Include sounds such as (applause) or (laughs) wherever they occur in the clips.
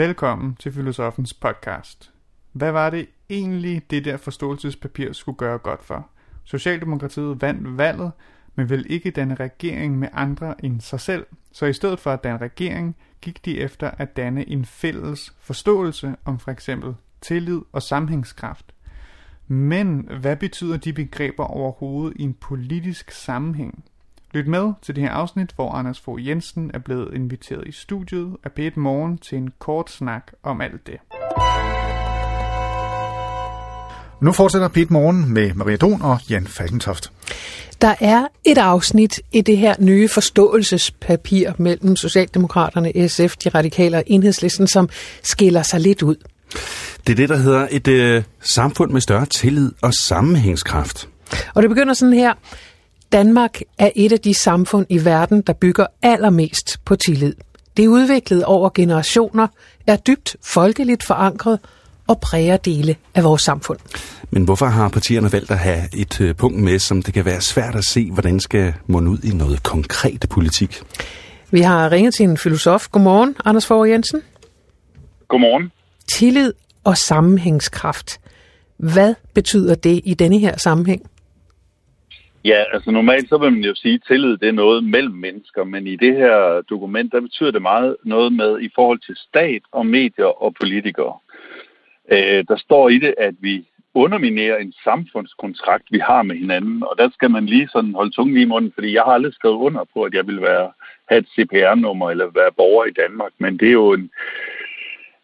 Velkommen til Filosofens podcast. Hvad var det egentlig, det der forståelsespapir skulle gøre godt for? Socialdemokratiet vandt valget, men vil ikke danne regering med andre end sig selv. Så i stedet for at danne regering, gik de efter at danne en fælles forståelse om for eksempel tillid og sammenhængskraft. Men hvad betyder de begreber overhovedet i en politisk sammenhæng? Lyt med til det her afsnit, hvor Anders Fogh Jensen er blevet inviteret i studiet af p Morgen til en kort snak om alt det. Nu fortsætter Pete Morgen med Maria Don og Jan Falkentoft. Der er et afsnit i det her nye forståelsespapir mellem Socialdemokraterne, SF, de radikale og enhedslisten, som skiller sig lidt ud. Det er det, der hedder et øh, samfund med større tillid og sammenhængskraft. Og det begynder sådan her. Danmark er et af de samfund i verden, der bygger allermest på tillid. Det er udviklet over generationer, er dybt folkeligt forankret og præger dele af vores samfund. Men hvorfor har partierne valgt at have et øh, punkt med, som det kan være svært at se, hvordan skal munde ud i noget konkret politik? Vi har ringet til en filosof. Godmorgen, Anders Fogh Jensen. Godmorgen. Tillid og sammenhængskraft. Hvad betyder det i denne her sammenhæng? Ja, altså normalt så vil man jo sige, at tillid det er noget mellem mennesker, men i det her dokument, der betyder det meget noget med i forhold til stat og medier og politikere. Øh, der står i det, at vi underminerer en samfundskontrakt, vi har med hinanden, og der skal man lige sådan holde tungen lige i munden, fordi jeg har aldrig skrevet under på, at jeg vil være, have et CPR-nummer eller være borger i Danmark, men det er jo en,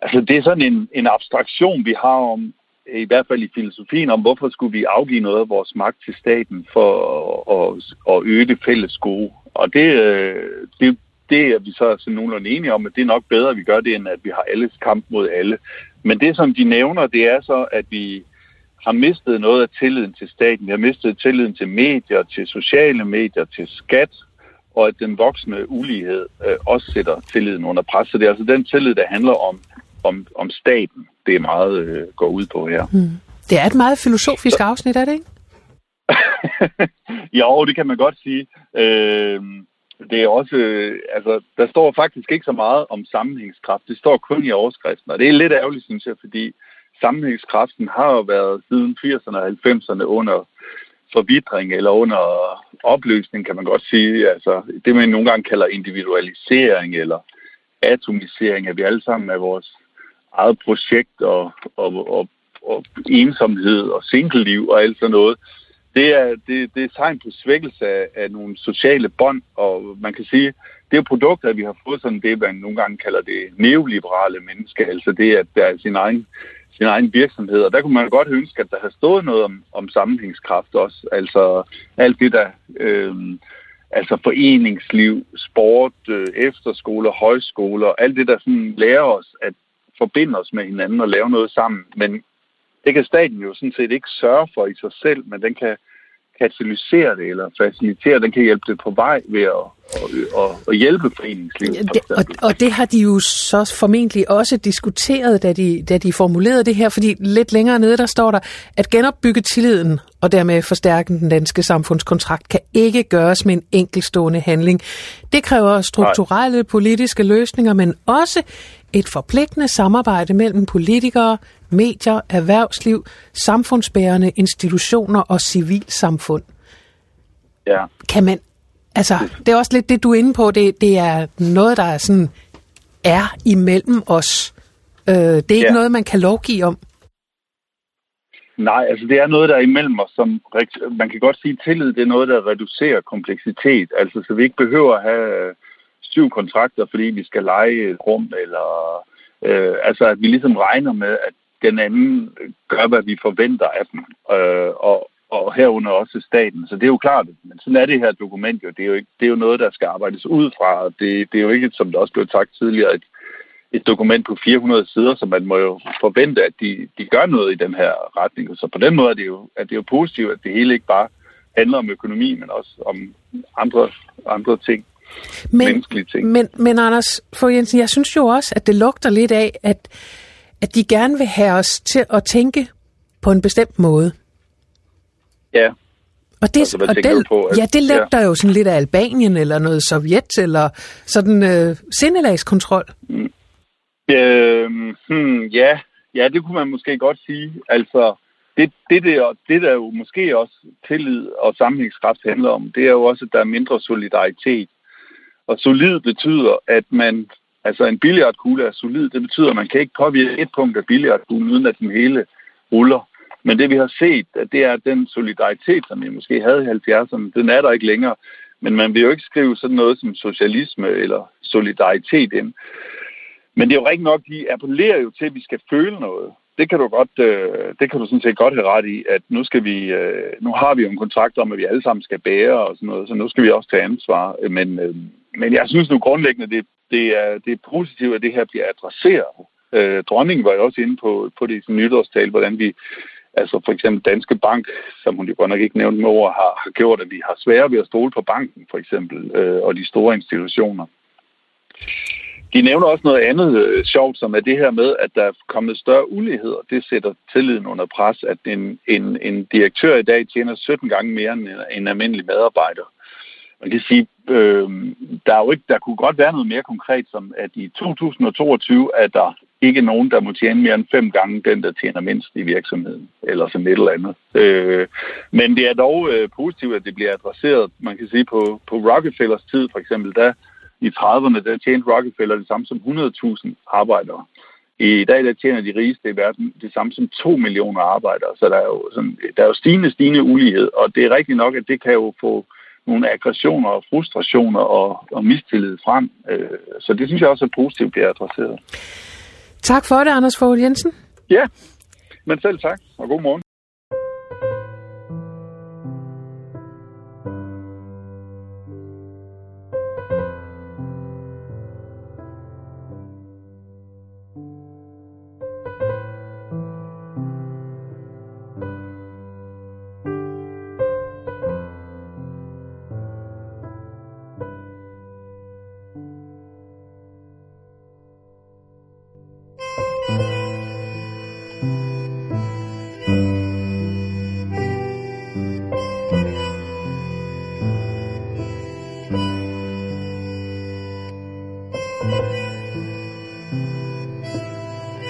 altså det er sådan en, en abstraktion, vi har om, i hvert fald i filosofien, om hvorfor skulle vi afgive noget af vores magt til staten for at, at øge det fælles gode. Og det, øh, det, det er vi så sådan nogenlunde enige om, at det er nok bedre, at vi gør det, end at vi har alles kamp mod alle. Men det, som de nævner, det er så, at vi har mistet noget af tilliden til staten. Vi har mistet tilliden til medier, til sociale medier, til skat, og at den voksende ulighed øh, også sætter tilliden under pres. Så det er altså den tillid, der handler om, om, om staten, det er meget øh, går ud på her. Hmm. Det er et meget filosofisk afsnit, er det ikke? (laughs) jo, det kan man godt sige. Øh, det er også, øh, altså, der står faktisk ikke så meget om sammenhængskraft. Det står kun i overskriften, og det er lidt ærgerligt, synes jeg, fordi sammenhængskraften har jo været siden 80'erne og 90'erne under forvidring eller under opløsning, kan man godt sige. Altså, det man nogle gange kalder individualisering eller atomisering, at vi alle sammen er vores eget projekt og, og, og, og ensomhed og single-liv og alt sådan noget. Det er, det, det er tegn på svækkelse af, af nogle sociale bånd, og man kan sige, det er produkter, vi har fået sådan det, man nogle gange kalder det neoliberale menneske, altså det, at der er sin egen, sin egen virksomhed, og der kunne man godt ønske, at der har stået noget om, om sammenhængskraft også, altså alt det der, øh, altså foreningsliv, sport, øh, efterskoler, højskoler, alt det der sådan lærer os at forbinde os med hinanden og lave noget sammen, men det kan staten jo sådan set ikke sørge for i sig selv, men den kan katalysere det eller facilitere, den kan hjælpe det på vej ved at, at, at, at hjælpe foreningslivet. Og, og det har de jo så formentlig også diskuteret, da de, da de formulerede det her, fordi lidt længere nede, der står der, at genopbygge tilliden og dermed forstærke den danske samfundskontrakt kan ikke gøres med en enkelstående handling. Det kræver strukturelle politiske løsninger, men også et forpligtende samarbejde mellem politikere, medier, erhvervsliv, samfundsbærende institutioner og civilsamfund. Ja. Kan man, altså, det er også lidt det, du er inde på, det, det er noget, der er sådan, er imellem os. Øh, det er ikke ja. noget, man kan lovgive om. Nej, altså det er noget, der er imellem os, som man kan godt sige, at tillid det er noget, der reducerer kompleksitet. Altså så vi ikke behøver at have syv kontrakter, fordi vi skal lege et rum, eller øh, altså at vi ligesom regner med, at den anden gør, hvad vi forventer af dem, øh, og, og herunder også staten. Så det er jo klart, men sådan er det her dokument jo. Det er jo, ikke, det er jo noget, der skal arbejdes ud fra, og det, det er jo ikke, som det også blev sagt tidligere, et, et dokument på 400 sider, så man må jo forvente, at de, de gør noget i den her retning. Så på den måde er det jo, er det jo positivt, at det hele ikke bare handler om økonomi, men også om andre, andre ting. Men, menneskelige ting. Men, men Anders for Jensen, jeg synes jo også, at det lugter lidt af, at at de gerne vil have os til at tænke på en bestemt måde. Ja. Og det, altså, og det, på, at, ja, det lugter ja. jo sådan lidt af Albanien eller noget Sovjet eller sådan øh, sindelagskontrol. Mm. Øhm, hmm, ja. ja, det kunne man måske godt sige. Altså, det, det, der, det der jo måske også tillid og sammenhængskraft handler om, det er jo også, at der er mindre solidaritet. Og solid betyder, at man, altså en billiardkugle er solid, det betyder, at man kan ikke påvirke et punkt af billiardkuglen, uden at den hele ruller. Men det vi har set, det er, at den solidaritet, som vi måske havde i 70'erne, den er der ikke længere. Men man vil jo ikke skrive sådan noget som socialisme eller solidaritet ind. Men det er jo rigtigt nok, de appellerer jo til, at vi skal føle noget. Det kan du godt, øh, det kan du sådan set godt have ret i, at nu skal vi, øh, nu har vi jo en kontrakt om, at vi alle sammen skal bære og sådan noget, så nu skal vi også tage ansvar. Men, øh, men jeg synes nu grundlæggende, det, det, er, det er positivt, at det her bliver adresseret. Øh, dronningen var jo også inde på, på det i sin nytårstal, hvordan vi, altså for eksempel Danske Bank, som hun jo godt nok ikke nævnte med ord, har, har gjort, at vi har svære ved at stole på banken, for eksempel, øh, og de store institutioner. De nævner også noget andet øh, sjovt, som er det her med, at der er kommet større ulighed, og det sætter tilliden under pres, at en, en, en direktør i dag tjener 17 gange mere end en, en almindelig medarbejder. Man kan sige, øh, der, er jo ikke, der kunne godt være noget mere konkret, som at i 2022 er der ikke nogen, der må tjene mere end fem gange den, der tjener mindst i virksomheden, eller sådan et eller andet. Øh, men det er dog øh, positivt, at det bliver adresseret. Man kan sige, på, på Rockefellers tid for eksempel, der i 30'erne, der tjente Rockefeller det samme som 100.000 arbejdere. I dag der tjener de rigeste i verden det samme som 2 millioner arbejdere, så der er jo, sådan, der er jo stigende, stigende ulighed, og det er rigtigt nok, at det kan jo få nogle aggressioner og frustrationer og, og mistillid frem. Øh, så det synes jeg også er positivt bliver adresseret. Tak for det, Anders Fogh Jensen. Ja, men selv tak, og god morgen.